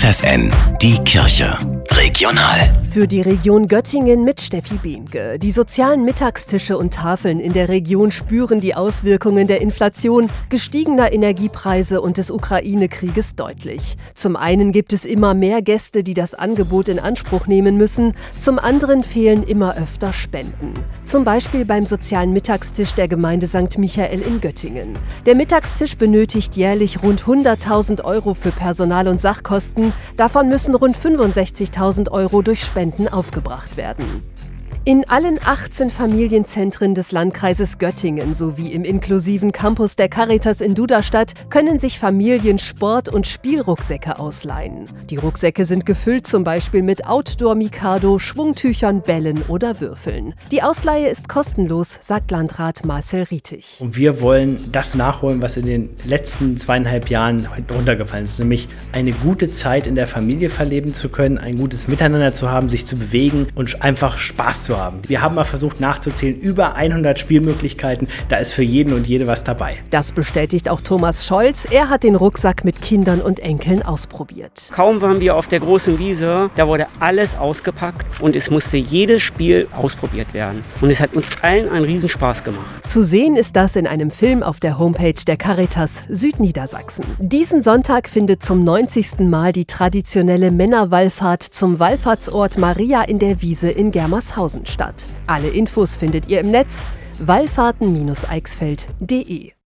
FFN, die Kirche. Regional. Für die Region Göttingen mit Steffi Behnke. Die sozialen Mittagstische und Tafeln in der Region spüren die Auswirkungen der Inflation, gestiegener Energiepreise und des Ukraine-Krieges deutlich. Zum einen gibt es immer mehr Gäste, die das Angebot in Anspruch nehmen müssen, zum anderen fehlen immer öfter Spenden. Zum Beispiel beim sozialen Mittagstisch der Gemeinde St. Michael in Göttingen. Der Mittagstisch benötigt jährlich rund 100.000 Euro für Personal und Sachkosten, davon müssen rund 65.000 Euro durch Spenden aufgebracht werden. In allen 18 Familienzentren des Landkreises Göttingen sowie im inklusiven Campus der Caritas in Duderstadt können sich Familien Sport- und Spielrucksäcke ausleihen. Die Rucksäcke sind gefüllt zum Beispiel mit Outdoor-Mikado, Schwungtüchern, Bällen oder Würfeln. Die Ausleihe ist kostenlos, sagt Landrat Marcel Rietig. Und wir wollen das nachholen, was in den letzten zweieinhalb Jahren runtergefallen ist, nämlich eine gute Zeit in der Familie verleben zu können, ein gutes Miteinander zu haben, sich zu bewegen und einfach Spaß zu zu haben. Wir haben mal versucht nachzuzählen, über 100 Spielmöglichkeiten, da ist für jeden und jede was dabei. Das bestätigt auch Thomas Scholz. Er hat den Rucksack mit Kindern und Enkeln ausprobiert. Kaum waren wir auf der großen Wiese, da wurde alles ausgepackt und es musste jedes Spiel ausprobiert werden. Und es hat uns allen einen Riesenspaß gemacht. Zu sehen ist das in einem Film auf der Homepage der Caritas Südniedersachsen. Diesen Sonntag findet zum 90. Mal die traditionelle Männerwallfahrt zum Wallfahrtsort Maria in der Wiese in Germershausen statt. Alle Infos findet ihr im Netz wallfahrten-eichsfeld.de.